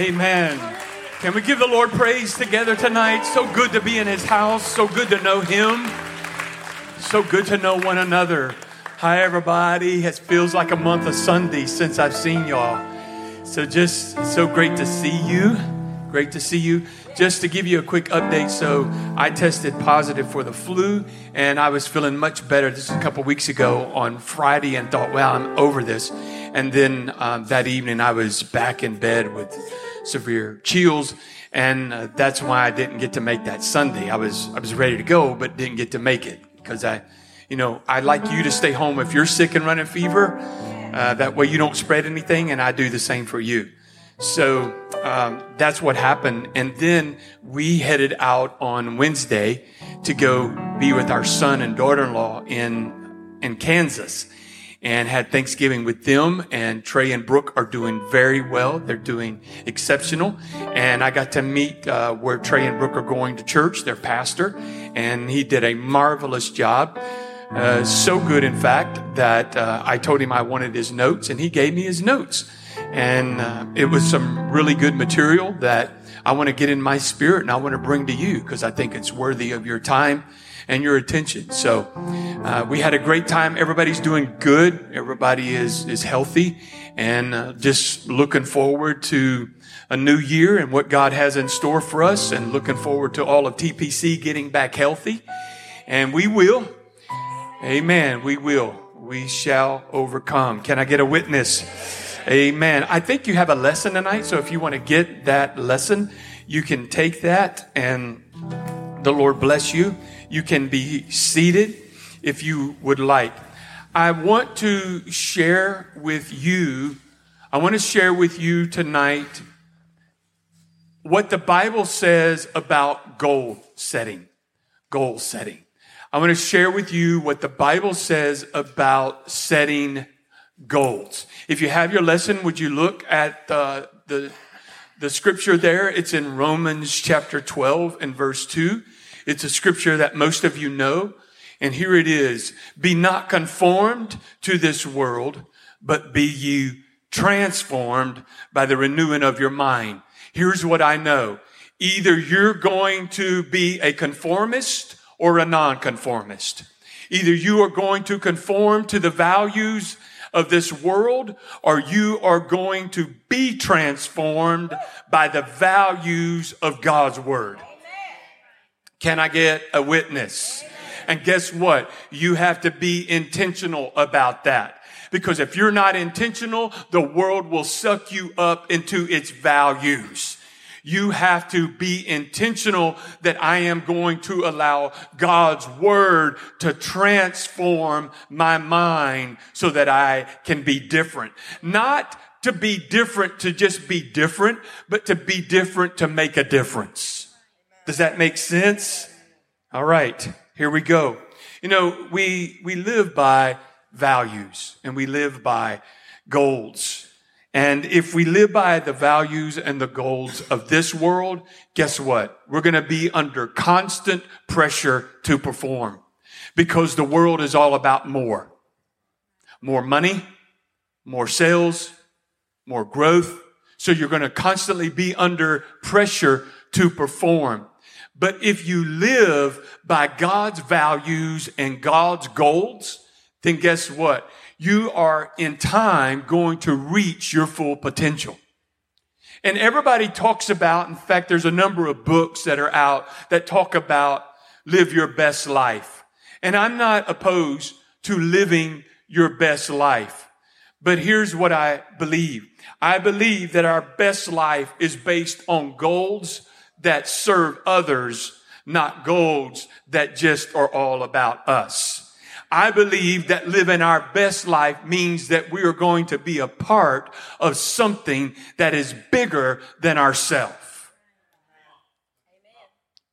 Amen. Can we give the Lord praise together tonight? So good to be in His house. So good to know Him. So good to know one another. Hi, everybody. It feels like a month of Sunday since I've seen y'all. So just so great to see you. Great to see you. Just to give you a quick update, so I tested positive for the flu, and I was feeling much better. just a couple weeks ago on Friday, and thought, "Well, I'm over this." And then um, that evening, I was back in bed with severe chills, and uh, that's why I didn't get to make that Sunday. I was I was ready to go, but didn't get to make it because I, you know, I'd like you to stay home if you're sick and running fever. Uh, that way, you don't spread anything, and I do the same for you. So um, that's what happened. And then we headed out on Wednesday to go be with our son and daughter-in-law in, in Kansas and had Thanksgiving with them. And Trey and Brooke are doing very well. They're doing exceptional. And I got to meet uh, where Trey and Brooke are going to church, their pastor, and he did a marvelous job. Uh, so good, in fact, that uh, I told him I wanted his notes, and he gave me his notes. And uh, it was some really good material that I want to get in my spirit and I want to bring to you because I think it's worthy of your time and your attention. So uh, we had a great time. Everybody's doing good. Everybody is is healthy, and uh, just looking forward to a new year and what God has in store for us, and looking forward to all of TPC getting back healthy. And we will. Amen. We will. We shall overcome. Can I get a witness? Amen. I think you have a lesson tonight, so if you want to get that lesson, you can take that and the Lord bless you. You can be seated if you would like. I want to share with you, I want to share with you tonight what the Bible says about goal setting. Goal setting. I want to share with you what the Bible says about setting goals. If you have your lesson, would you look at the, the, the scripture there? It's in Romans chapter 12 and verse 2. It's a scripture that most of you know. And here it is. Be not conformed to this world, but be you transformed by the renewing of your mind. Here's what I know. Either you're going to be a conformist or a nonconformist. Either you are going to conform to the values of this world, or you are going to be transformed by the values of God's word. Can I get a witness? And guess what? You have to be intentional about that. Because if you're not intentional, the world will suck you up into its values. You have to be intentional that I am going to allow God's word to transform my mind so that I can be different. Not to be different to just be different, but to be different to make a difference. Does that make sense? All right, here we go. You know, we, we live by values and we live by goals. And if we live by the values and the goals of this world, guess what? We're going to be under constant pressure to perform because the world is all about more. More money, more sales, more growth. So you're going to constantly be under pressure to perform. But if you live by God's values and God's goals, then guess what? you are in time going to reach your full potential. And everybody talks about, in fact, there's a number of books that are out that talk about live your best life. And I'm not opposed to living your best life. But here's what I believe. I believe that our best life is based on goals that serve others, not goals that just are all about us. I believe that living our best life means that we are going to be a part of something that is bigger than ourselves.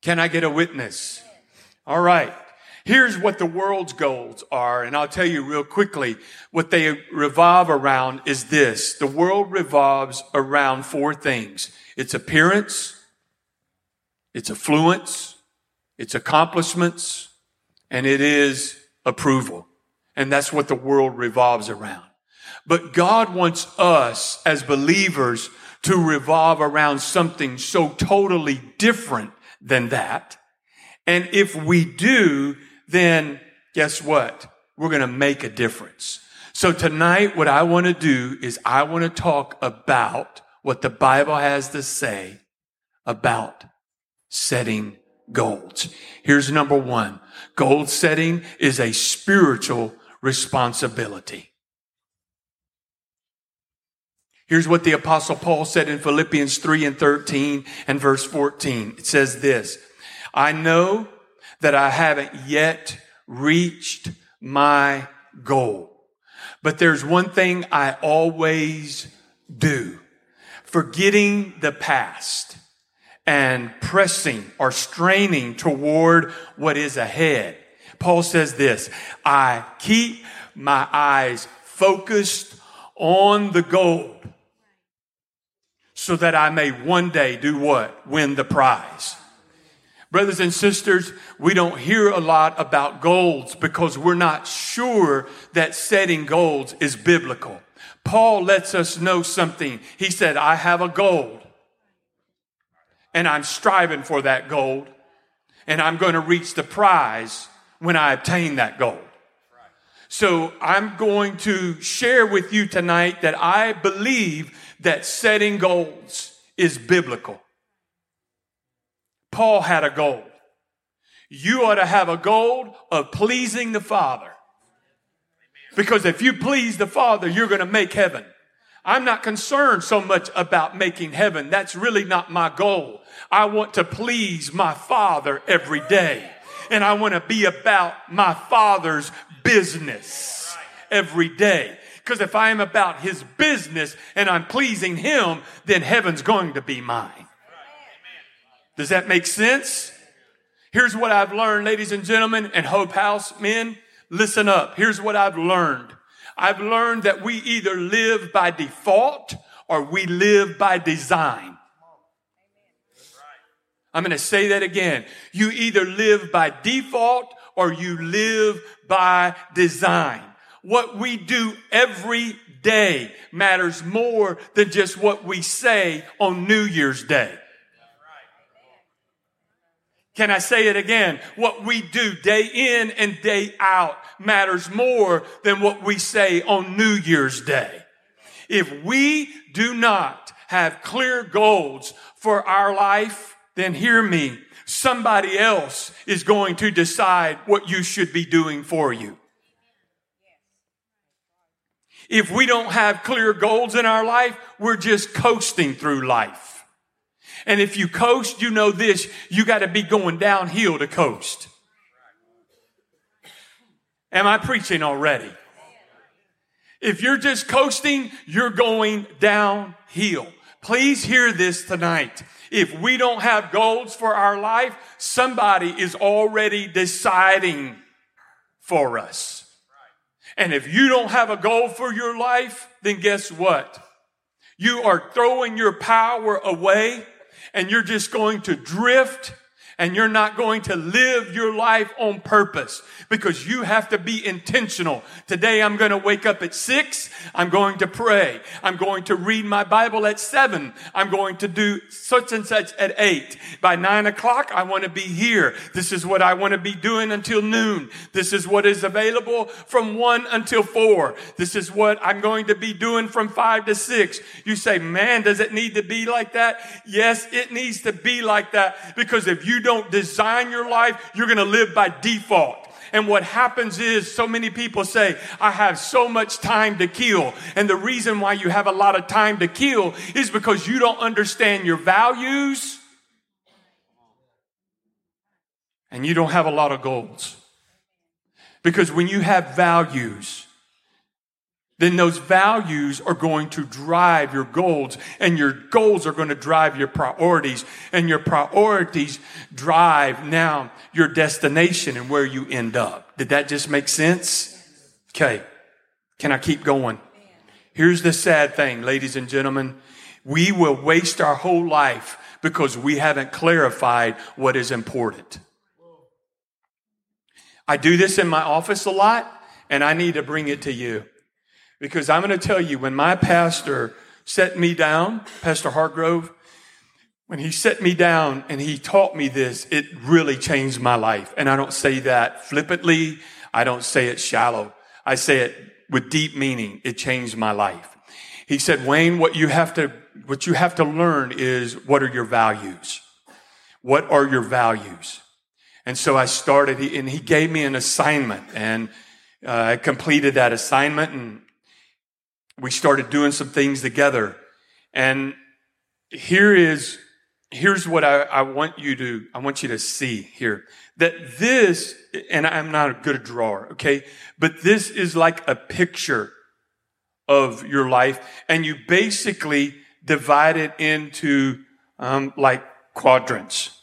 Can I get a witness? All right. Here's what the world's goals are, and I'll tell you real quickly what they revolve around is this. The world revolves around four things. Its appearance, its affluence, its accomplishments, and it is approval. And that's what the world revolves around. But God wants us as believers to revolve around something so totally different than that. And if we do, then guess what? We're going to make a difference. So tonight, what I want to do is I want to talk about what the Bible has to say about setting goals. Here's number one. Goal setting is a spiritual responsibility. Here's what the apostle Paul said in Philippians 3 and 13 and verse 14. It says this, I know that I haven't yet reached my goal, but there's one thing I always do, forgetting the past and pressing or straining toward what is ahead. Paul says this, I keep my eyes focused on the goal so that I may one day do what? Win the prize. Brothers and sisters, we don't hear a lot about goals because we're not sure that setting goals is biblical. Paul lets us know something. He said, I have a goal and I'm striving for that gold, and I'm going to reach the prize when I obtain that gold. So I'm going to share with you tonight that I believe that setting goals is biblical. Paul had a goal. You ought to have a goal of pleasing the Father. Because if you please the Father, you're going to make heaven. I'm not concerned so much about making heaven. That's really not my goal. I want to please my Father every day. And I want to be about my Father's business every day. Because if I am about his business and I'm pleasing him, then heaven's going to be mine. Does that make sense? Here's what I've learned, ladies and gentlemen, and Hope House men, listen up. Here's what I've learned. I've learned that we either live by default or we live by design. I'm going to say that again. You either live by default or you live by design. What we do every day matters more than just what we say on New Year's Day. Can I say it again? What we do day in and day out matters more than what we say on New Year's Day. If we do not have clear goals for our life, then hear me. Somebody else is going to decide what you should be doing for you. If we don't have clear goals in our life, we're just coasting through life. And if you coast, you know this, you got to be going downhill to coast. Am I preaching already? If you're just coasting, you're going downhill. Please hear this tonight. If we don't have goals for our life, somebody is already deciding for us. And if you don't have a goal for your life, then guess what? You are throwing your power away and you're just going to drift and you're not going to live your life on purpose because you have to be intentional. Today I'm going to wake up at six. I'm going to pray. I'm going to read my Bible at seven. I'm going to do such and such at eight. By nine o'clock, I want to be here. This is what I want to be doing until noon. This is what is available from one until four. This is what I'm going to be doing from five to six. You say, man, does it need to be like that? Yes, it needs to be like that because if you don't design your life, you're going to live by default. And what happens is so many people say, I have so much time to kill. And the reason why you have a lot of time to kill is because you don't understand your values and you don't have a lot of goals. Because when you have values, then those values are going to drive your goals and your goals are going to drive your priorities and your priorities drive now your destination and where you end up. Did that just make sense? Okay. Can I keep going? Here's the sad thing, ladies and gentlemen. We will waste our whole life because we haven't clarified what is important. I do this in my office a lot and I need to bring it to you. Because I'm going to tell you, when my pastor set me down, Pastor Hargrove, when he set me down and he taught me this, it really changed my life. And I don't say that flippantly. I don't say it shallow. I say it with deep meaning. It changed my life. He said, Wayne, what you have to, what you have to learn is what are your values? What are your values? And so I started, and he gave me an assignment, and uh, I completed that assignment, and we started doing some things together. And here is, here's what I, I want you to, I want you to see here. That this, and I'm not a good drawer, okay? But this is like a picture of your life, and you basically divide it into um, like quadrants,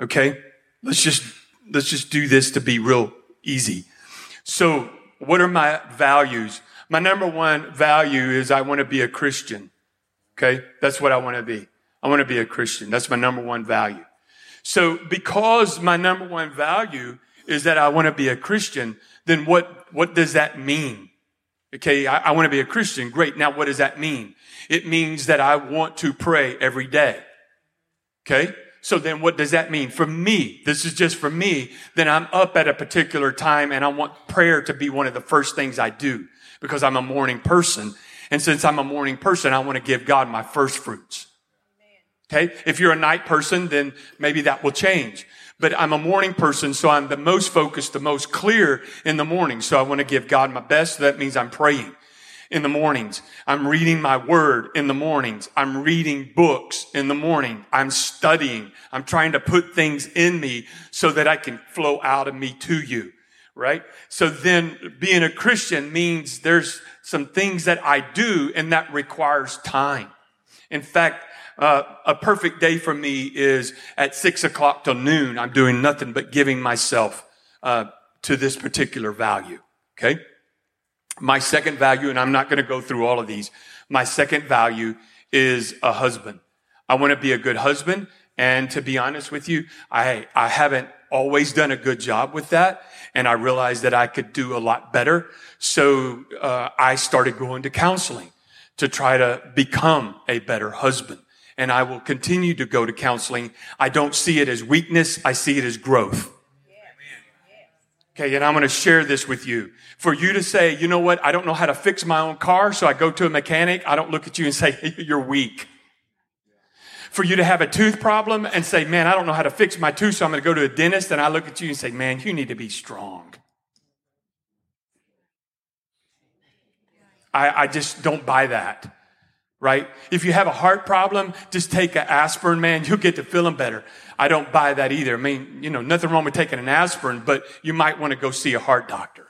okay? Let's just let's just do this to be real easy. So, what are my values? My number one value is I want to be a Christian. Okay? That's what I want to be. I want to be a Christian. That's my number one value. So, because my number one value is that I want to be a Christian, then what, what does that mean? Okay, I, I want to be a Christian. Great. Now, what does that mean? It means that I want to pray every day. Okay? So then what does that mean? For me, this is just for me, then I'm up at a particular time and I want prayer to be one of the first things I do because I'm a morning person. And since I'm a morning person, I want to give God my first fruits. Okay. If you're a night person, then maybe that will change. But I'm a morning person, so I'm the most focused, the most clear in the morning. So I want to give God my best. So that means I'm praying in the mornings. I'm reading my word in the mornings. I'm reading books in the morning. I'm studying. I'm trying to put things in me so that I can flow out of me to you. Right? So then being a Christian means there's some things that I do and that requires time. In fact, uh, a perfect day for me is at six o'clock till noon. I'm doing nothing but giving myself uh, to this particular value. Okay. My second value, and I'm not going to go through all of these. My second value is a husband. I want to be a good husband. And to be honest with you, I, I haven't always done a good job with that. And I realized that I could do a lot better. So, uh, I started going to counseling to try to become a better husband. And I will continue to go to counseling. I don't see it as weakness. I see it as growth. Okay, and I'm going to share this with you. For you to say, you know what, I don't know how to fix my own car, so I go to a mechanic, I don't look at you and say, you're weak. For you to have a tooth problem and say, man, I don't know how to fix my tooth, so I'm going to go to a dentist, and I look at you and say, man, you need to be strong. I, I just don't buy that right? If you have a heart problem, just take an aspirin, man. You'll get to feeling better. I don't buy that either. I mean, you know, nothing wrong with taking an aspirin, but you might want to go see a heart doctor.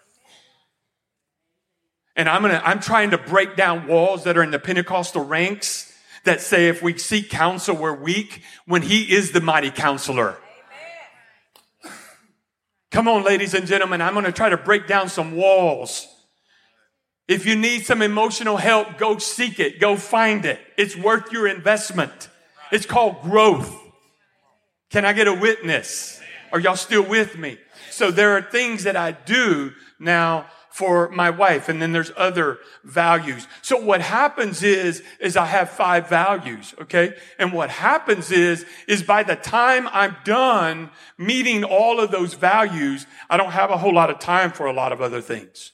And I'm gonna, I'm trying to break down walls that are in the Pentecostal ranks that say if we seek counsel, we're weak when he is the mighty counselor. Come on, ladies and gentlemen, I'm gonna try to break down some walls. If you need some emotional help, go seek it. Go find it. It's worth your investment. It's called growth. Can I get a witness? Are y'all still with me? So there are things that I do now for my wife and then there's other values. So what happens is, is I have five values, okay? And what happens is, is by the time I'm done meeting all of those values, I don't have a whole lot of time for a lot of other things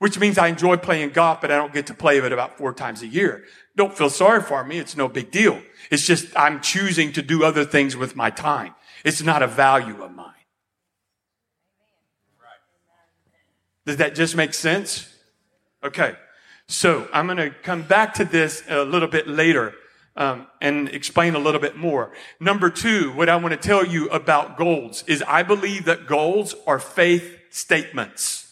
which means I enjoy playing golf, but I don't get to play it about four times a year. Don't feel sorry for me. It's no big deal. It's just I'm choosing to do other things with my time. It's not a value of mine. Does that just make sense? Okay. So I'm going to come back to this a little bit later um, and explain a little bit more. Number two, what I want to tell you about goals is I believe that goals are faith statements.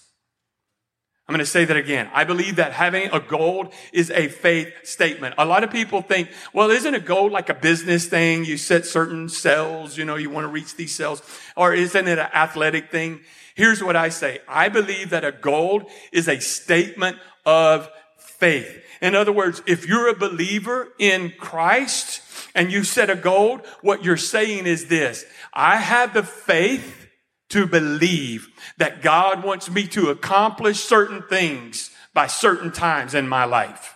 I'm going to say that again. I believe that having a goal is a faith statement. A lot of people think, well, isn't a goal like a business thing? You set certain cells, you know, you want to reach these cells. Or isn't it an athletic thing? Here's what I say. I believe that a goal is a statement of faith. In other words, if you're a believer in Christ and you set a goal, what you're saying is this. I have the faith to believe that God wants me to accomplish certain things by certain times in my life.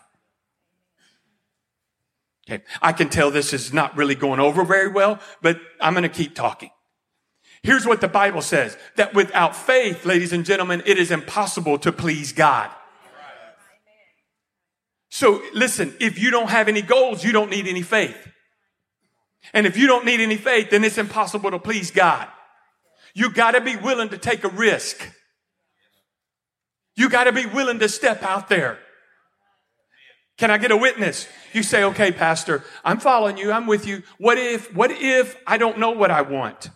Okay. I can tell this is not really going over very well, but I'm going to keep talking. Here's what the Bible says that without faith, ladies and gentlemen, it is impossible to please God. So listen, if you don't have any goals, you don't need any faith. And if you don't need any faith, then it's impossible to please God. You gotta be willing to take a risk. You gotta be willing to step out there. Can I get a witness? You say, okay, pastor, I'm following you. I'm with you. What if, what if I don't know what I want?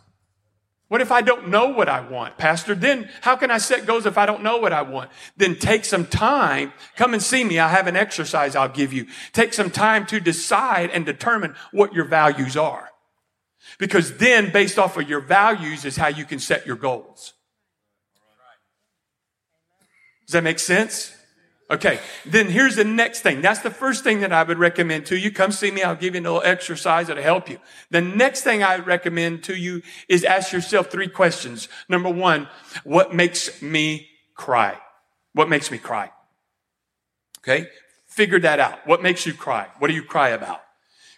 What if I don't know what I want, Pastor? Then how can I set goals if I don't know what I want? Then take some time. Come and see me. I have an exercise I'll give you. Take some time to decide and determine what your values are. Because then based off of your values is how you can set your goals. Does that make sense? Okay, then here's the next thing. That's the first thing that I would recommend to you. Come see me. I'll give you a little exercise that'll help you. The next thing I recommend to you is ask yourself three questions. Number one, what makes me cry? What makes me cry? Okay, figure that out. What makes you cry? What do you cry about?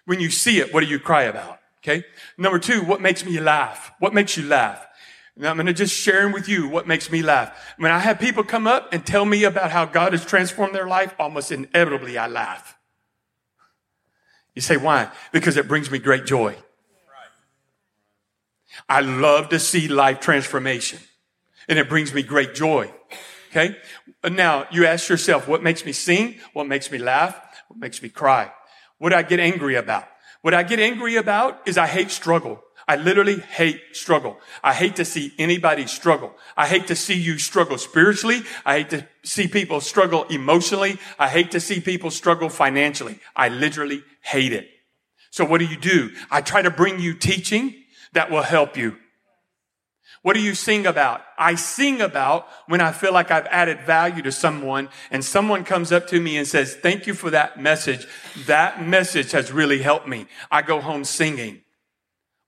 When you see it, what do you cry about? Okay. Number two, what makes me laugh? What makes you laugh? I'm going to just sharing with you what makes me laugh. When I have people come up and tell me about how God has transformed their life, almost inevitably I laugh. You say, why? Because it brings me great joy. I love to see life transformation and it brings me great joy. Okay. Now you ask yourself, what makes me sing? What makes me laugh? What makes me cry? What do I get angry about? What I get angry about is I hate struggle. I literally hate struggle. I hate to see anybody struggle. I hate to see you struggle spiritually. I hate to see people struggle emotionally. I hate to see people struggle financially. I literally hate it. So what do you do? I try to bring you teaching that will help you. What do you sing about? I sing about when I feel like I've added value to someone and someone comes up to me and says, thank you for that message. That message has really helped me. I go home singing.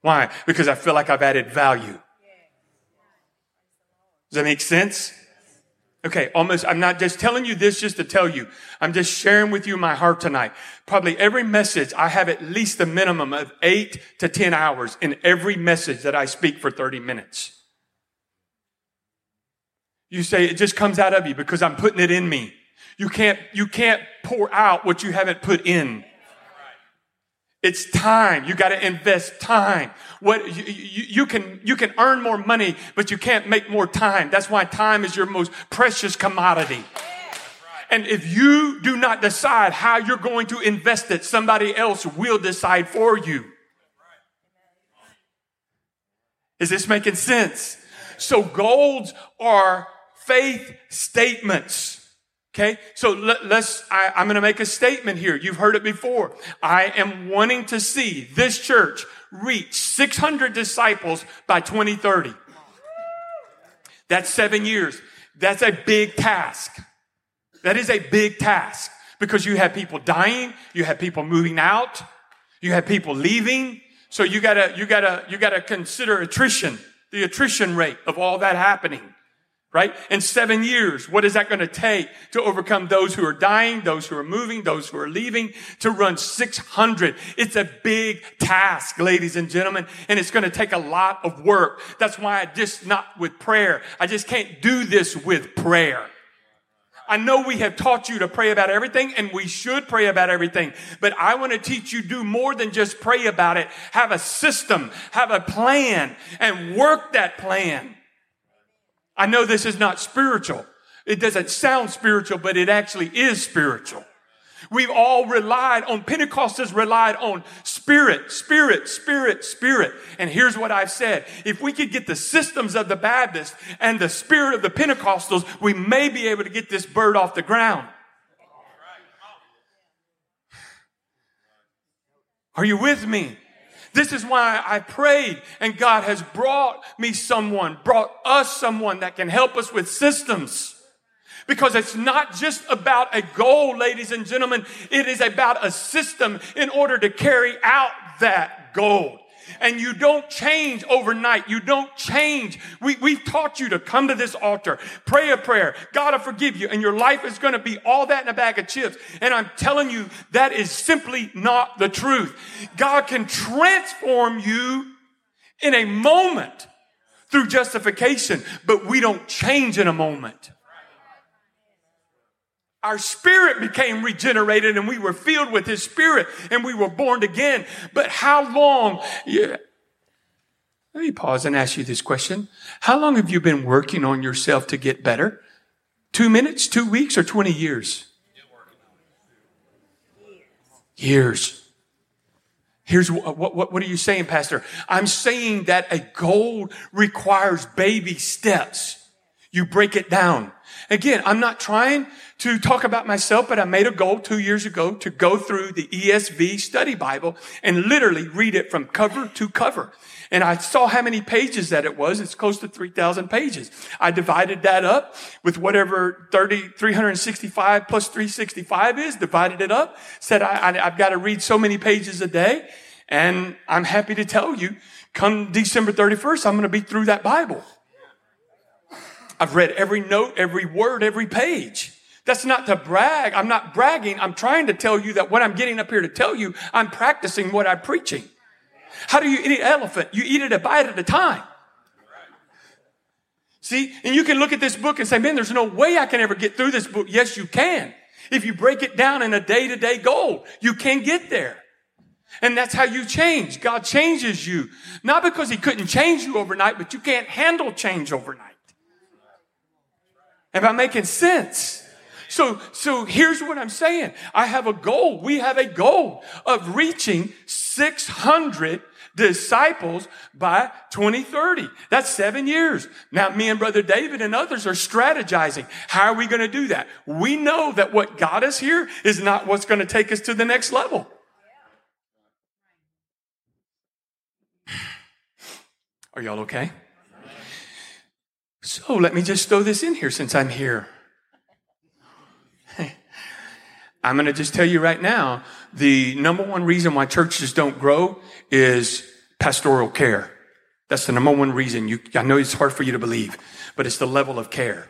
Why? Because I feel like I've added value. Does that make sense? Okay, almost, I'm not just telling you this just to tell you. I'm just sharing with you my heart tonight. Probably every message, I have at least a minimum of eight to 10 hours in every message that I speak for 30 minutes. You say it just comes out of you because I'm putting it in me. You can't, you can't pour out what you haven't put in. It's time. You got to invest time. What you, you, you, can you can earn more money, but you can't make more time. That's why time is your most precious commodity. And if you do not decide how you're going to invest it, somebody else will decide for you. Is this making sense? So goals are faith statements. Okay, so let, us I, I'm going to make a statement here. You've heard it before. I am wanting to see this church reach 600 disciples by 2030. That's seven years. That's a big task. That is a big task because you have people dying, you have people moving out, you have people leaving. So you gotta, you gotta, you gotta consider attrition, the attrition rate of all that happening right? In seven years, what is that going to take to overcome those who are dying, those who are moving, those who are leaving, to run 600? It's a big task, ladies and gentlemen, and it's going to take a lot of work. That's why I just not with prayer. I just can't do this with prayer. I know we have taught you to pray about everything and we should pray about everything, but I want to teach you do more than just pray about it. Have a system, have a plan and work that plan. I know this is not spiritual. It doesn't sound spiritual, but it actually is spiritual. We've all relied on, Pentecost has relied on spirit, spirit, spirit, spirit. And here's what I've said. If we could get the systems of the Baptists and the spirit of the Pentecostals, we may be able to get this bird off the ground. Are you with me? This is why I prayed and God has brought me someone, brought us someone that can help us with systems. Because it's not just about a goal, ladies and gentlemen. It is about a system in order to carry out that goal. And you don't change overnight. You don't change. We, we've taught you to come to this altar, pray a prayer. God will forgive you. And your life is going to be all that in a bag of chips. And I'm telling you, that is simply not the truth. God can transform you in a moment through justification, but we don't change in a moment. Our spirit became regenerated and we were filled with his spirit and we were born again. But how long? Yeah. Let me pause and ask you this question. How long have you been working on yourself to get better? Two minutes, two weeks, or 20 years? Years. Here's what, what, what are you saying, Pastor? I'm saying that a goal requires baby steps. You break it down. Again, I'm not trying to talk about myself, but I made a goal two years ago to go through the ESV study Bible and literally read it from cover to cover. And I saw how many pages that it was. It's close to 3,000 pages. I divided that up with whatever 30, 365 plus 365 is, divided it up, said I, I, I've got to read so many pages a day. And I'm happy to tell you, come December 31st, I'm going to be through that Bible. I've read every note, every word, every page. That's not to brag. I'm not bragging. I'm trying to tell you that what I'm getting up here to tell you, I'm practicing what I'm preaching. How do you eat an elephant? You eat it a bite at a time. See, and you can look at this book and say, man, there's no way I can ever get through this book. Yes, you can. If you break it down in a day to day goal, you can get there. And that's how you change. God changes you. Not because he couldn't change you overnight, but you can't handle change overnight. Am I making sense? So, so here's what I'm saying. I have a goal. We have a goal of reaching 600 disciples by 2030. That's seven years. Now, me and Brother David and others are strategizing. How are we going to do that? We know that what got us here is not what's going to take us to the next level. Are y'all okay? So let me just throw this in here since I'm here. I'm going to just tell you right now the number one reason why churches don't grow is pastoral care. That's the number one reason. You, I know it's hard for you to believe, but it's the level of care.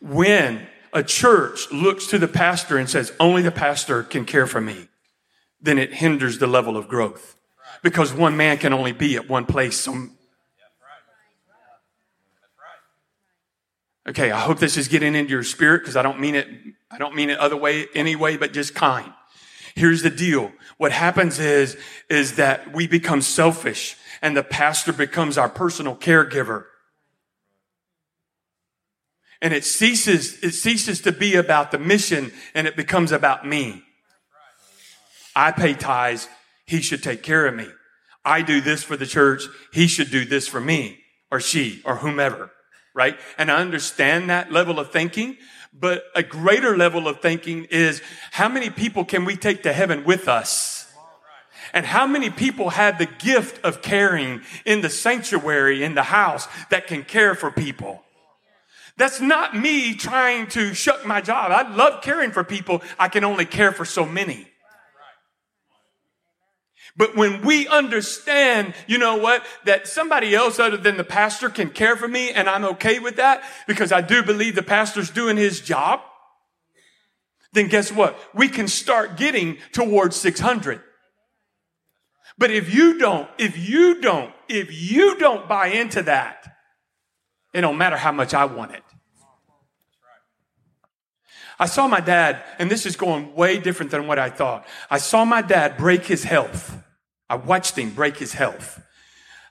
When a church looks to the pastor and says, only the pastor can care for me, then it hinders the level of growth because one man can only be at one place so Okay, I hope this is getting into your spirit because I don't mean it, I don't mean it other way, anyway, but just kind. Here's the deal. What happens is, is that we become selfish and the pastor becomes our personal caregiver. And it ceases, it ceases to be about the mission and it becomes about me. I pay tithes. He should take care of me. I do this for the church. He should do this for me or she or whomever right? And I understand that level of thinking, but a greater level of thinking is how many people can we take to heaven with us? And how many people have the gift of caring in the sanctuary, in the house that can care for people? That's not me trying to shuck my job. I love caring for people. I can only care for so many. But when we understand, you know what, that somebody else other than the pastor can care for me and I'm okay with that because I do believe the pastor's doing his job, then guess what? We can start getting towards 600. But if you don't, if you don't, if you don't buy into that, it don't matter how much I want it. I saw my dad, and this is going way different than what I thought. I saw my dad break his health. I watched him break his health.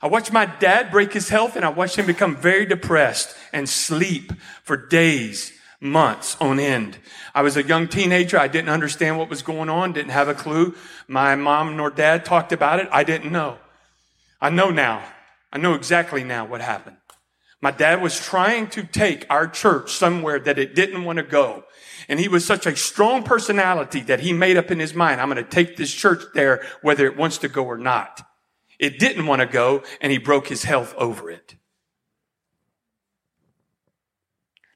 I watched my dad break his health and I watched him become very depressed and sleep for days, months on end. I was a young teenager. I didn't understand what was going on, didn't have a clue. My mom nor dad talked about it. I didn't know. I know now. I know exactly now what happened. My dad was trying to take our church somewhere that it didn't want to go. And he was such a strong personality that he made up in his mind, I'm going to take this church there whether it wants to go or not. It didn't want to go and he broke his health over it.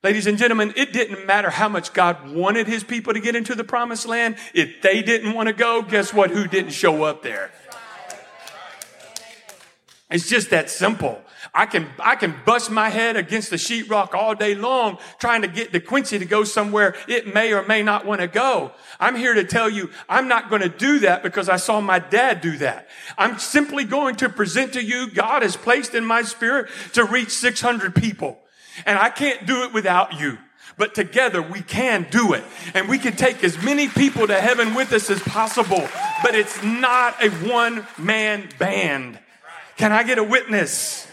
Ladies and gentlemen, it didn't matter how much God wanted his people to get into the promised land. If they didn't want to go, guess what? Who didn't show up there? It's just that simple. I can, I can bust my head against the sheetrock all day long trying to get DeQuincy to go somewhere it may or may not want to go. I'm here to tell you I'm not going to do that because I saw my dad do that. I'm simply going to present to you God has placed in my spirit to reach 600 people. And I can't do it without you. But together we can do it. And we can take as many people to heaven with us as possible. But it's not a one man band. Can I get a witness?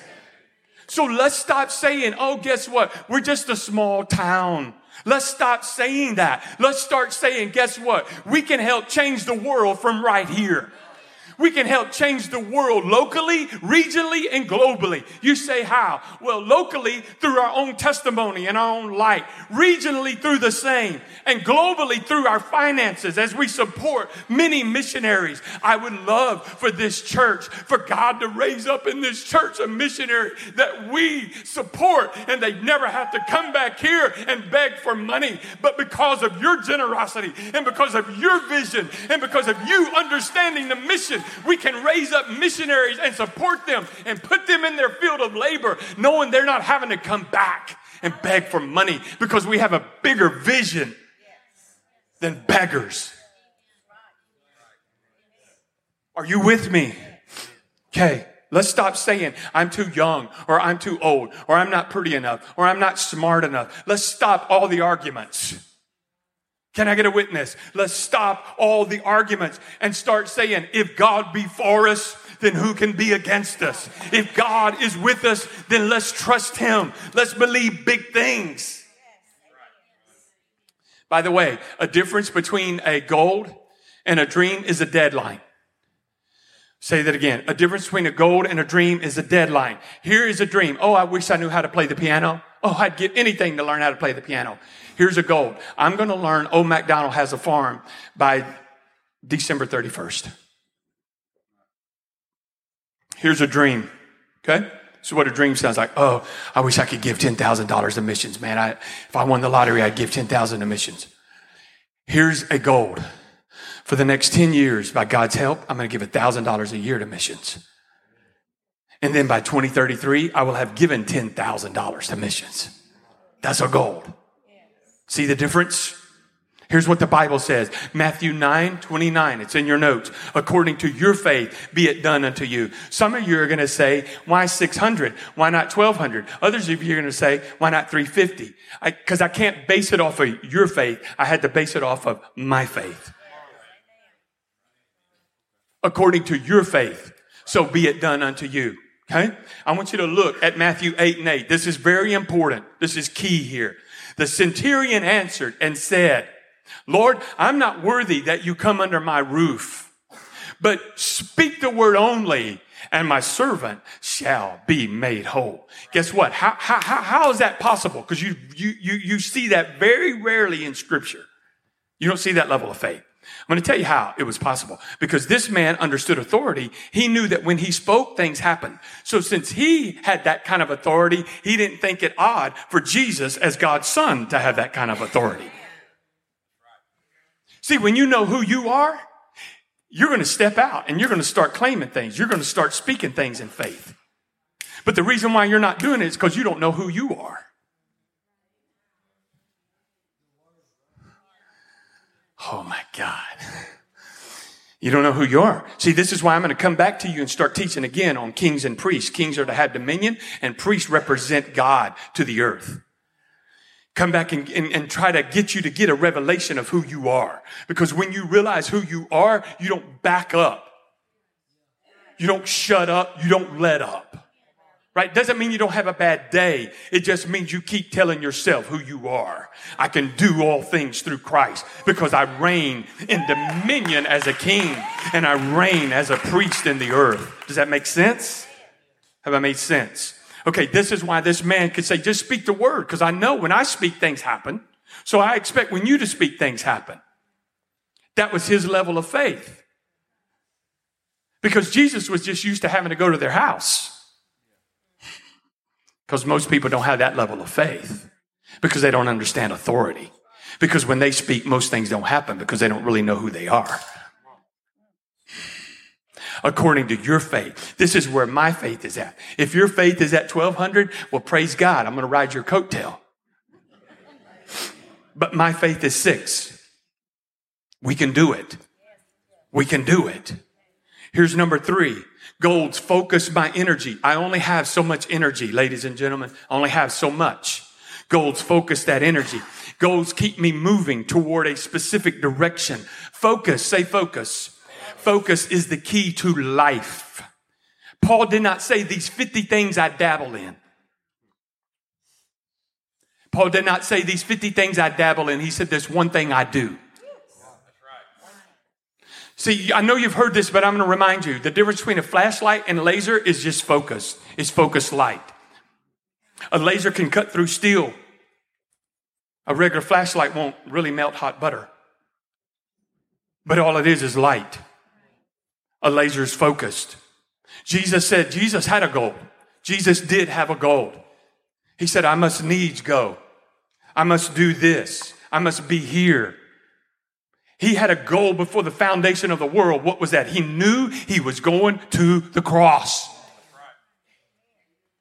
So let's stop saying, oh, guess what? We're just a small town. Let's stop saying that. Let's start saying, guess what? We can help change the world from right here. We can help change the world locally, regionally, and globally. You say how? Well, locally through our own testimony and our own light, regionally through the same, and globally through our finances as we support many missionaries. I would love for this church, for God to raise up in this church a missionary that we support and they never have to come back here and beg for money. But because of your generosity and because of your vision and because of you understanding the mission, we can raise up missionaries and support them and put them in their field of labor, knowing they're not having to come back and beg for money because we have a bigger vision than beggars. Are you with me? Okay. Let's stop saying I'm too young or I'm too old or I'm not pretty enough or I'm not smart enough. Let's stop all the arguments. Can I get a witness? Let's stop all the arguments and start saying, if God be for us, then who can be against us? If God is with us, then let's trust Him. Let's believe big things. By the way, a difference between a goal and a dream is a deadline. Say that again. A difference between a goal and a dream is a deadline. Here is a dream. Oh, I wish I knew how to play the piano. Oh, I'd give anything to learn how to play the piano. Here's a goal. I'm going to learn Old MacDonald has a farm by December 31st. Here's a dream. Okay? So what a dream sounds like. Oh, I wish I could give $10,000 to missions, man. I, if I won the lottery, I'd give 10,000 to missions. Here's a goal. For the next 10 years, by God's help, I'm going to give $1,000 a year to missions. And then by 2033, I will have given $10,000 to missions. That's our goal. See the difference? Here's what the Bible says. Matthew 9, 29. It's in your notes. According to your faith, be it done unto you. Some of you are going to say, why 600? Why not 1200? Others of you are going to say, why not 350? Because I, I can't base it off of your faith. I had to base it off of my faith. According to your faith. So be it done unto you. Okay? I want you to look at Matthew 8 and 8. This is very important. This is key here. The centurion answered and said, Lord, I'm not worthy that you come under my roof, but speak the word only and my servant shall be made whole. Guess what? How, how, how is that possible? Because you, you, you, you see that very rarely in scripture. You don't see that level of faith. I'm going to tell you how it was possible. Because this man understood authority. He knew that when he spoke, things happened. So since he had that kind of authority, he didn't think it odd for Jesus as God's son to have that kind of authority. See, when you know who you are, you're going to step out and you're going to start claiming things. You're going to start speaking things in faith. But the reason why you're not doing it is because you don't know who you are. Oh my God. You don't know who you are. See, this is why I'm going to come back to you and start teaching again on kings and priests. Kings are to have dominion and priests represent God to the earth. Come back and, and, and try to get you to get a revelation of who you are. Because when you realize who you are, you don't back up. You don't shut up. You don't let up right? Doesn't mean you don't have a bad day. It just means you keep telling yourself who you are. I can do all things through Christ because I reign in dominion as a king and I reign as a priest in the earth. Does that make sense? Have I made sense? Okay, this is why this man could say, just speak the word because I know when I speak things happen. So I expect when you to speak things happen. That was his level of faith. Because Jesus was just used to having to go to their house. Because most people don't have that level of faith because they don't understand authority. Because when they speak, most things don't happen because they don't really know who they are. according to your faith. This is where my faith is at. If your faith is at 1200, well, praise God. I'm going to ride your coattail. But my faith is six. We can do it. We can do it. Here's number three. Goals focus my energy. I only have so much energy, ladies and gentlemen. I only have so much. Goals focus that energy. Goals keep me moving toward a specific direction. Focus, say focus. Focus is the key to life. Paul did not say these 50 things I dabble in. Paul did not say these 50 things I dabble in. He said there's one thing I do. See, I know you've heard this, but I'm going to remind you the difference between a flashlight and a laser is just focus. It's focused light. A laser can cut through steel. A regular flashlight won't really melt hot butter. But all it is is light. A laser is focused. Jesus said Jesus had a goal. Jesus did have a goal. He said, I must needs go. I must do this. I must be here. He had a goal before the foundation of the world. What was that? He knew he was going to the cross.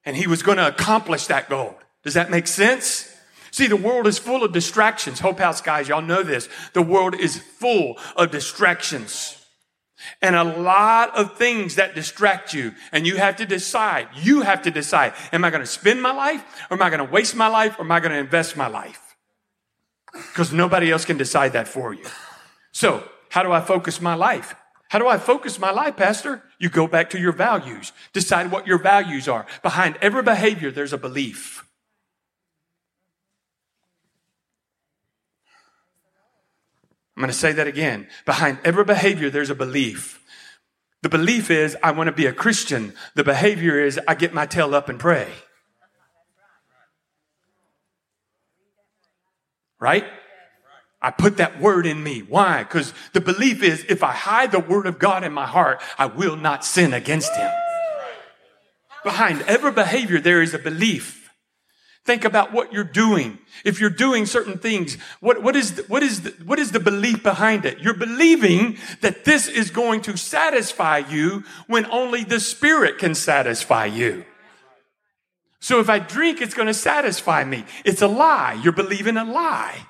And he was going to accomplish that goal. Does that make sense? See, the world is full of distractions. Hope House guys, y'all know this. The world is full of distractions. And a lot of things that distract you. And you have to decide. You have to decide. Am I going to spend my life? Or am I going to waste my life? Or am I going to invest my life? Because nobody else can decide that for you. So, how do I focus my life? How do I focus my life, Pastor? You go back to your values. Decide what your values are. Behind every behavior, there's a belief. I'm going to say that again. Behind every behavior, there's a belief. The belief is, I want to be a Christian. The behavior is, I get my tail up and pray. Right? I put that word in me. Why? Because the belief is if I hide the word of God in my heart, I will not sin against him. Behind every behavior, there is a belief. Think about what you're doing. If you're doing certain things, what, what is, the, what is, the, what is the belief behind it? You're believing that this is going to satisfy you when only the Spirit can satisfy you. So if I drink, it's going to satisfy me. It's a lie. You're believing a lie.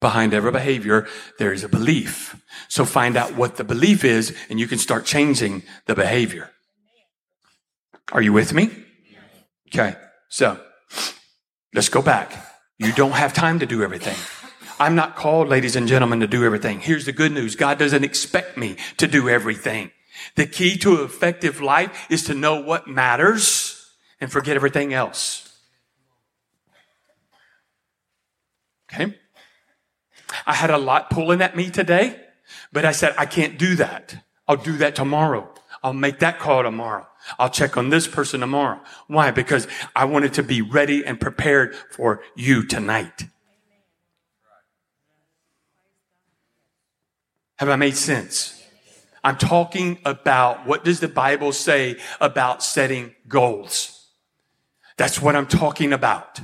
Behind every behavior, there is a belief. So find out what the belief is and you can start changing the behavior. Are you with me? Okay. So let's go back. You don't have time to do everything. I'm not called, ladies and gentlemen, to do everything. Here's the good news. God doesn't expect me to do everything. The key to effective life is to know what matters and forget everything else. Okay? I had a lot pulling at me today, but I said, I can't do that. I'll do that tomorrow. I'll make that call tomorrow. I'll check on this person tomorrow. Why? Because I wanted to be ready and prepared for you tonight. Have I made sense? I'm talking about what does the Bible say about setting goals? That's what I'm talking about.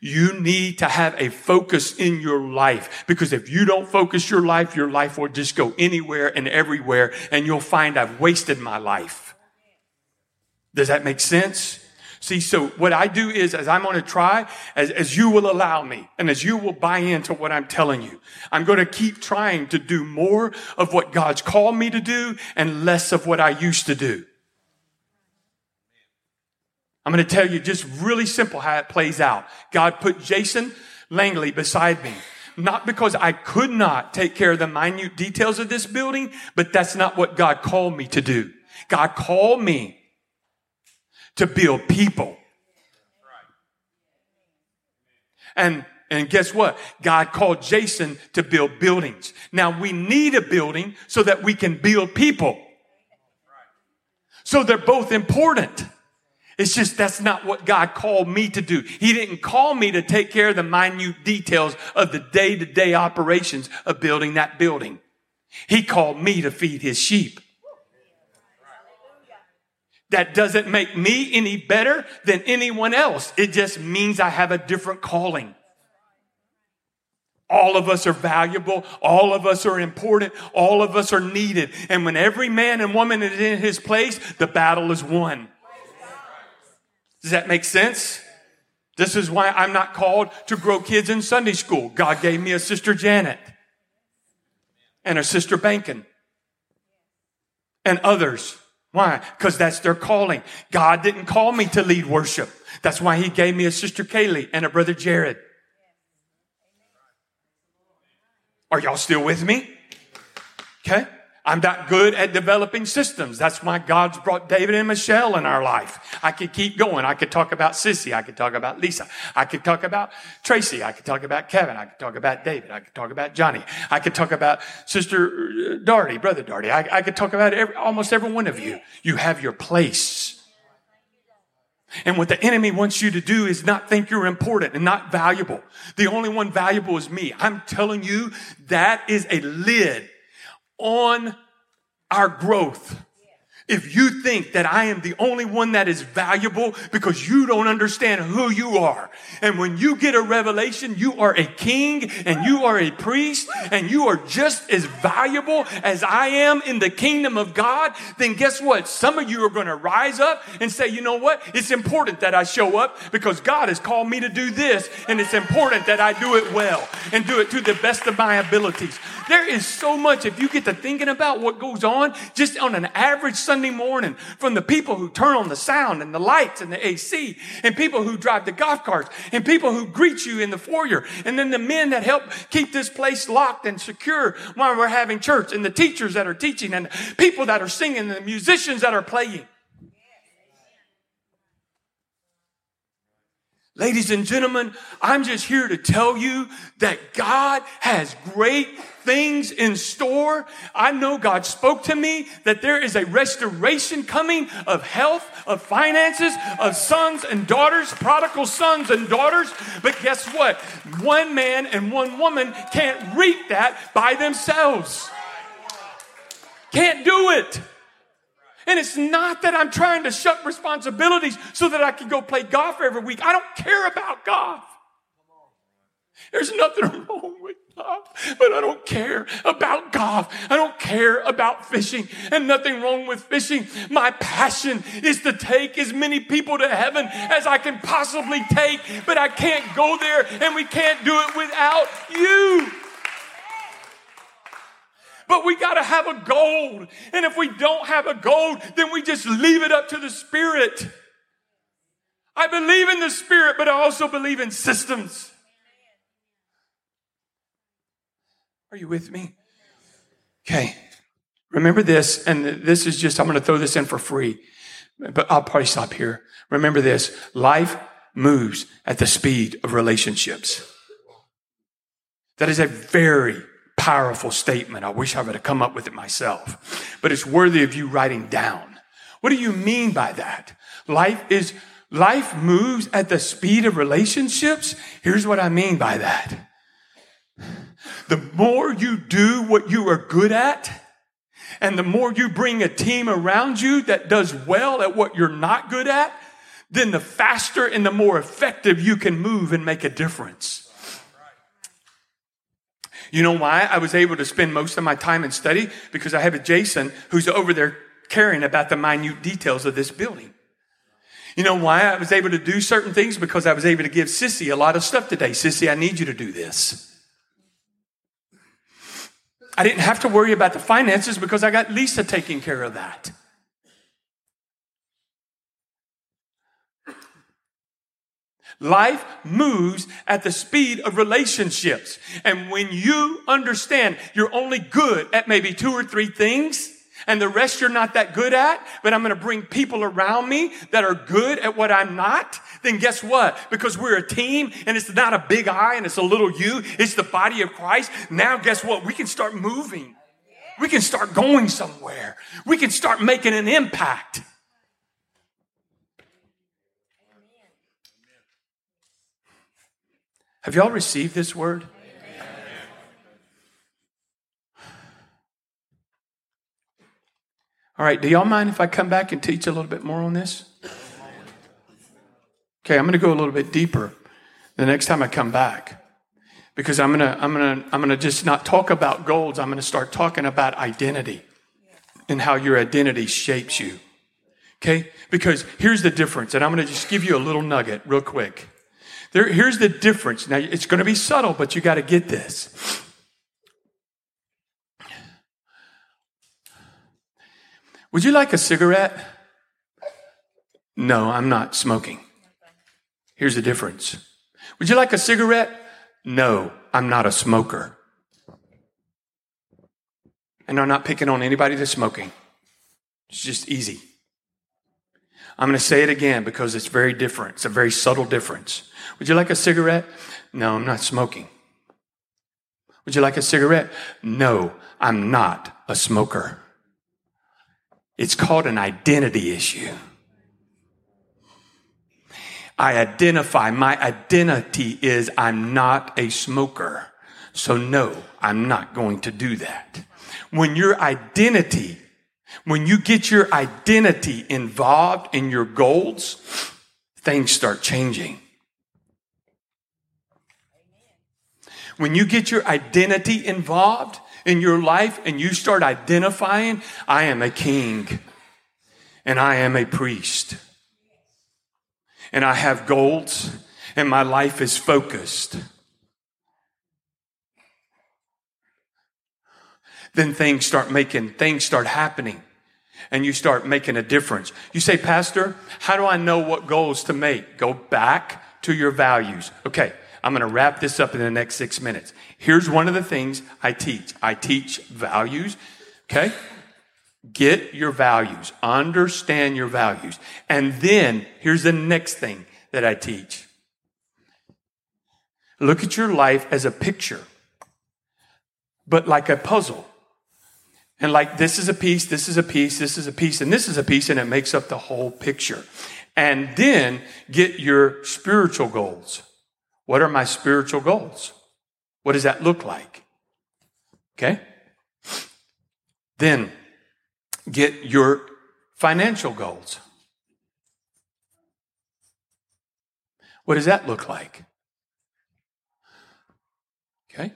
You need to have a focus in your life because if you don't focus your life, your life will just go anywhere and everywhere and you'll find I've wasted my life. Does that make sense? See, so what I do is, as I'm going to try, as, as you will allow me, and as you will buy into what I'm telling you, I'm going to keep trying to do more of what God's called me to do and less of what I used to do. I'm going to tell you just really simple how it plays out. God put Jason Langley beside me. Not because I could not take care of the minute details of this building, but that's not what God called me to do. God called me to build people. And and guess what? God called Jason to build buildings. Now we need a building so that we can build people. So they're both important. It's just that's not what God called me to do. He didn't call me to take care of the minute details of the day to day operations of building that building. He called me to feed his sheep. That doesn't make me any better than anyone else. It just means I have a different calling. All of us are valuable. All of us are important. All of us are needed. And when every man and woman is in his place, the battle is won. Does that make sense? This is why I'm not called to grow kids in Sunday school. God gave me a sister Janet and a sister Bankin and others. Why? Because that's their calling. God didn't call me to lead worship. That's why he gave me a sister Kaylee and a brother Jared. Are y'all still with me? Okay. I'm not good at developing systems. That's why God's brought David and Michelle in our life. I could keep going. I could talk about Sissy. I could talk about Lisa. I could talk about Tracy. I could talk about Kevin. I could talk about David. I could talk about Johnny. I could talk about Sister uh, Darty, Brother Darty. I, I could talk about every, almost every one of you. You have your place. And what the enemy wants you to do is not think you're important and not valuable. The only one valuable is me. I'm telling you, that is a lid on our growth. If you think that I am the only one that is valuable because you don't understand who you are. And when you get a revelation, you are a king and you are a priest and you are just as valuable as I am in the kingdom of God, then guess what? Some of you are going to rise up and say, you know what? It's important that I show up because God has called me to do this and it's important that I do it well and do it to the best of my abilities. There is so much, if you get to thinking about what goes on just on an average Sunday morning from the people who turn on the sound and the lights and the AC and people who drive the golf carts and people who greet you in the foyer and then the men that help keep this place locked and secure while we're having church and the teachers that are teaching and people that are singing and the musicians that are playing. Ladies and gentlemen, I'm just here to tell you that God has great things in store. I know God spoke to me that there is a restoration coming of health, of finances, of sons and daughters, prodigal sons and daughters. But guess what? One man and one woman can't reap that by themselves. Can't do it. And it's not that I'm trying to shuck responsibilities so that I can go play golf every week. I don't care about golf. There's nothing wrong with but I don't care about golf. I don't care about fishing and nothing wrong with fishing. My passion is to take as many people to heaven as I can possibly take, but I can't go there and we can't do it without you. But we got to have a goal. And if we don't have a goal, then we just leave it up to the Spirit. I believe in the Spirit, but I also believe in systems. Are you with me? Okay. Remember this, and this is just, I'm going to throw this in for free, but I'll probably stop here. Remember this life moves at the speed of relationships. That is a very powerful statement. I wish I would have come up with it myself, but it's worthy of you writing down. What do you mean by that? Life is, life moves at the speed of relationships. Here's what I mean by that. The more you do what you are good at, and the more you bring a team around you that does well at what you're not good at, then the faster and the more effective you can move and make a difference. You know why I was able to spend most of my time in study? Because I have a Jason who's over there caring about the minute details of this building. You know why I was able to do certain things? Because I was able to give Sissy a lot of stuff today. Sissy, I need you to do this. I didn't have to worry about the finances because I got Lisa taking care of that. Life moves at the speed of relationships. And when you understand you're only good at maybe two or three things, and the rest you're not that good at, but I'm going to bring people around me that are good at what I'm not, then guess what? Because we're a team and it's not a big I and it's a little you, it's the body of Christ. Now guess what? We can start moving. We can start going somewhere. We can start making an impact. Have y'all received this word? All right, do y'all mind if I come back and teach a little bit more on this? Okay, I'm going to go a little bit deeper the next time I come back. Because I'm gonna, I'm gonna, I'm gonna just not talk about goals. I'm gonna start talking about identity and how your identity shapes you. Okay? Because here's the difference, and I'm gonna just give you a little nugget real quick. There, here's the difference. Now, it's gonna be subtle, but you gotta get this. Would you like a cigarette? No, I'm not smoking. Here's the difference. Would you like a cigarette? No, I'm not a smoker. And I'm not picking on anybody that's smoking. It's just easy. I'm going to say it again because it's very different. It's a very subtle difference. Would you like a cigarette? No, I'm not smoking. Would you like a cigarette? No, I'm not a smoker. It's called an identity issue. I identify, my identity is I'm not a smoker. So no, I'm not going to do that. When your identity, when you get your identity involved in your goals, things start changing. When you get your identity involved in your life and you start identifying, I am a king and I am a priest and I have goals and my life is focused, then things start making, things start happening and you start making a difference. You say, Pastor, how do I know what goals to make? Go back to your values. Okay, I'm going to wrap this up in the next six minutes. Here's one of the things I teach I teach values. Okay, Get your values, understand your values. And then here's the next thing that I teach look at your life as a picture, but like a puzzle. And like this is a piece, this is a piece, this is a piece, and this is a piece, and it makes up the whole picture. And then get your spiritual goals. What are my spiritual goals? What does that look like? Okay? Then get your financial goals. What does that look like? Okay.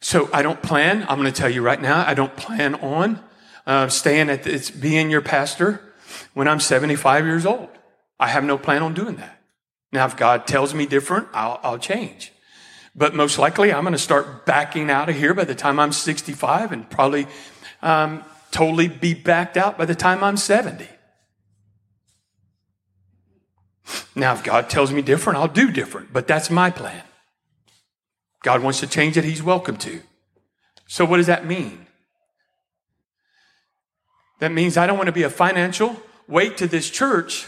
So I don't plan, I'm going to tell you right now, I don't plan on uh, staying at this, being your pastor when I'm 75 years old. I have no plan on doing that. Now, if God tells me different, I'll, I'll change. But most likely, I'm going to start backing out of here by the time I'm 65 and probably um, totally be backed out by the time I'm 70. Now, if God tells me different, I'll do different, but that's my plan. God wants to change it, He's welcome to. So, what does that mean? That means I don't want to be a financial weight to this church.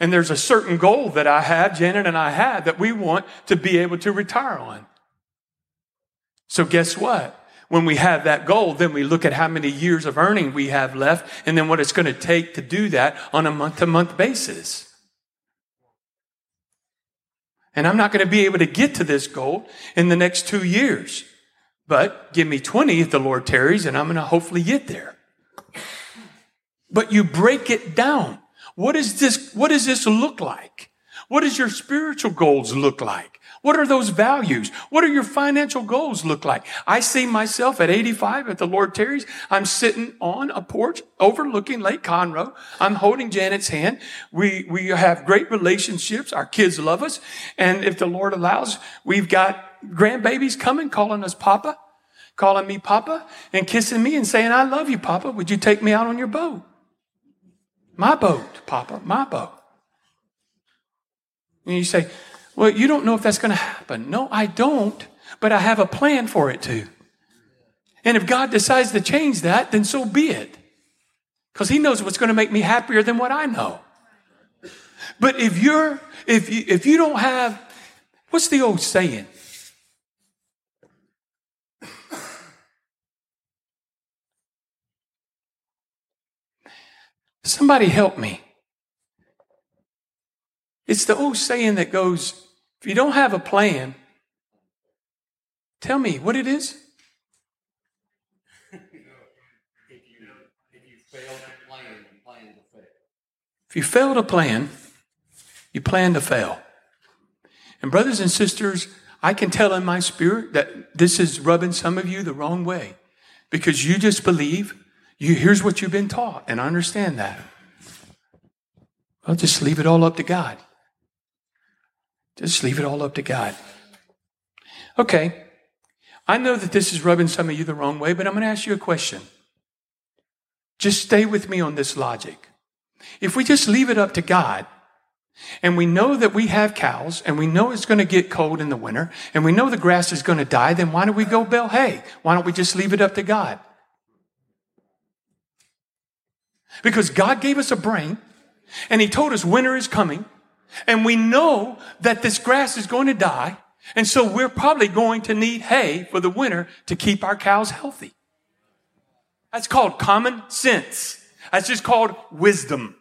And there's a certain goal that I have, Janet and I have, that we want to be able to retire on. So, guess what? When we have that goal, then we look at how many years of earning we have left and then what it's going to take to do that on a month to month basis. And I'm not going to be able to get to this goal in the next two years. But give me 20 if the Lord tarries, and I'm going to hopefully get there. But you break it down. What is this? What does this look like? What does your spiritual goals look like? What are those values? What are your financial goals look like? I see myself at 85 at the Lord tarries. I'm sitting on a porch overlooking Lake Conroe. I'm holding Janet's hand. We, we have great relationships. Our kids love us. And if the Lord allows, we've got grandbabies coming calling us Papa, calling me Papa and kissing me and saying, I love you, Papa. Would you take me out on your boat? My boat, Papa, my boat. And you say, well, you don't know if that's going to happen. No, I don't, but I have a plan for it to. And if God decides to change that, then so be it. Because He knows what's going to make me happier than what I know. But if you're, if you, if you don't have, what's the old saying? Somebody help me. It's the old saying that goes, if you don't have a plan, tell me what it is. If you fail to plan, you plan to fail. And brothers and sisters, I can tell in my spirit that this is rubbing some of you the wrong way because you just believe you here's what you've been taught and I understand that. Well, just leave it all up to God. Just leave it all up to God. Okay. I know that this is rubbing some of you the wrong way, but I'm going to ask you a question. Just stay with me on this logic. If we just leave it up to God, and we know that we have cows, and we know it's going to get cold in the winter, and we know the grass is going to die, then why don't we go bale hay? Why don't we just leave it up to God? Because God gave us a brain, and He told us winter is coming, and we know that this grass is going to die, and so we're probably going to need hay for the winter to keep our cows healthy. That's called common sense. That's just called wisdom.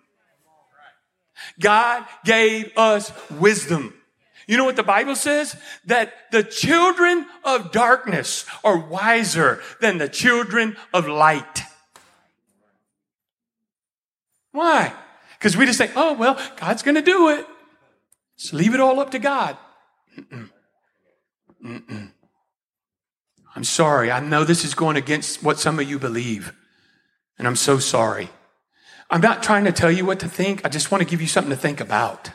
God gave us wisdom. You know what the Bible says? That the children of darkness are wiser than the children of light. Why? Because we just think, oh, well, God's going to do it. Just leave it all up to God. Mm-mm. Mm-mm. I'm sorry. I know this is going against what some of you believe. And I'm so sorry. I'm not trying to tell you what to think. I just want to give you something to think about.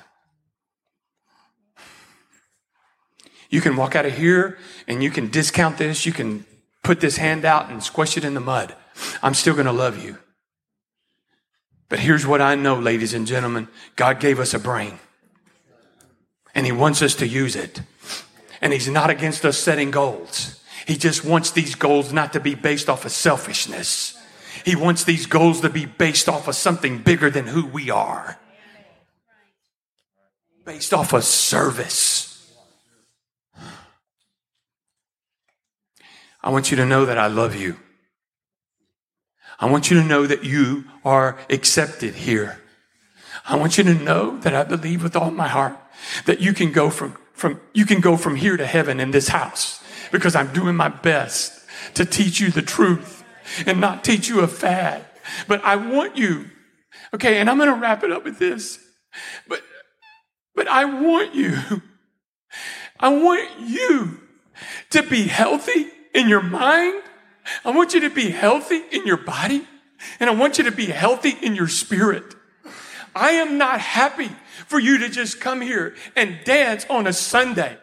You can walk out of here and you can discount this. You can put this hand out and squish it in the mud. I'm still going to love you. But here's what I know, ladies and gentlemen God gave us a brain, and He wants us to use it. And He's not against us setting goals. He just wants these goals not to be based off of selfishness. He wants these goals to be based off of something bigger than who we are, based off of service. I want you to know that I love you. I want you to know that you are accepted here. I want you to know that I believe with all my heart that you can go from, from, you can go from here to heaven in this house because I'm doing my best to teach you the truth and not teach you a fad. But I want you, okay, and I'm going to wrap it up with this. But, but I want you, I want you to be healthy in your mind I want you to be healthy in your body and I want you to be healthy in your spirit. I am not happy for you to just come here and dance on a Sunday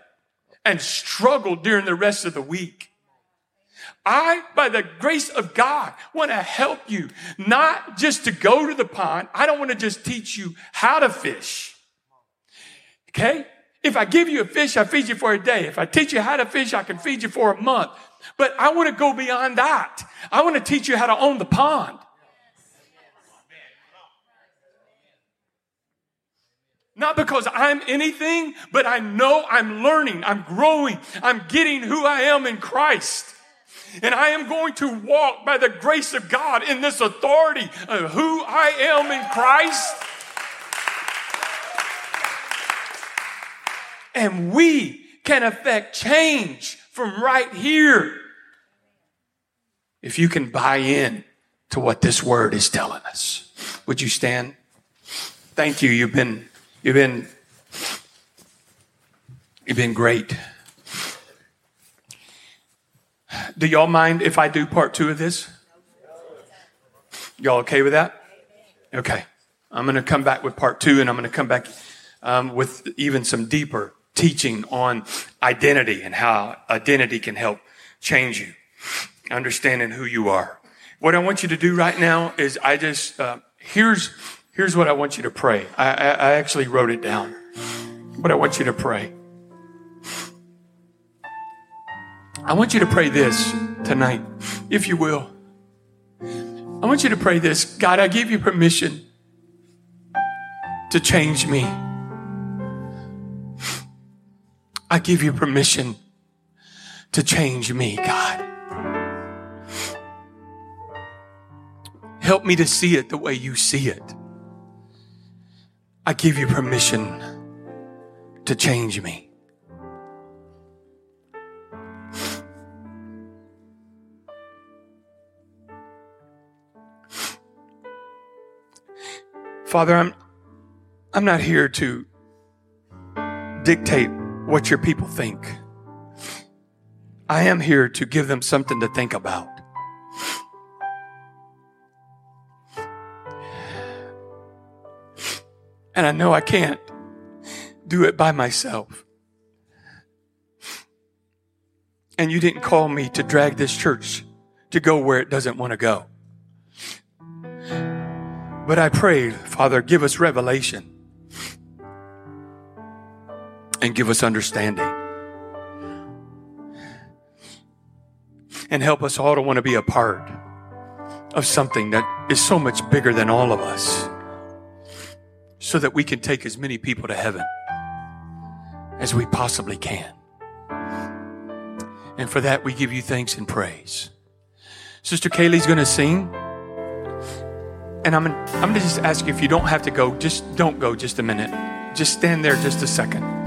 and struggle during the rest of the week. I, by the grace of God, want to help you not just to go to the pond. I don't want to just teach you how to fish. Okay? If I give you a fish, I feed you for a day. If I teach you how to fish, I can feed you for a month. But I want to go beyond that. I want to teach you how to own the pond. Not because I'm anything, but I know I'm learning, I'm growing, I'm getting who I am in Christ. And I am going to walk by the grace of God in this authority of who I am in Christ. And we can affect change from right here. If you can buy in to what this word is telling us, would you stand? Thank you. You've been, you've been, you've been great. Do y'all mind if I do part two of this? Y'all okay with that? Okay. I'm going to come back with part two and I'm going to come back um, with even some deeper teaching on identity and how identity can help change you, understanding who you are. What I want you to do right now is I just, uh, here's, here's what I want you to pray. I, I, I actually wrote it down, but I want you to pray. I want you to pray this tonight, if you will. I want you to pray this God, I give you permission to change me. I give you permission to change me, God. Help me to see it the way you see it. I give you permission to change me. Father, I'm, I'm not here to dictate what your people think. I am here to give them something to think about. And I know I can't do it by myself. And you didn't call me to drag this church to go where it doesn't want to go. But I prayed, Father, give us revelation and give us understanding. And help us all to want to be a part of something that is so much bigger than all of us so that we can take as many people to heaven as we possibly can. And for that, we give you thanks and praise. Sister Kaylee's going to sing. And I'm, I'm going to just ask you if you don't have to go, just don't go just a minute. Just stand there just a second.